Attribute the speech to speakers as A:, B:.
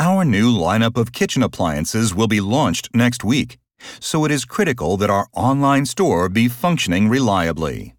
A: Our new lineup of kitchen appliances will be launched next week, so it is critical that our online store be functioning reliably.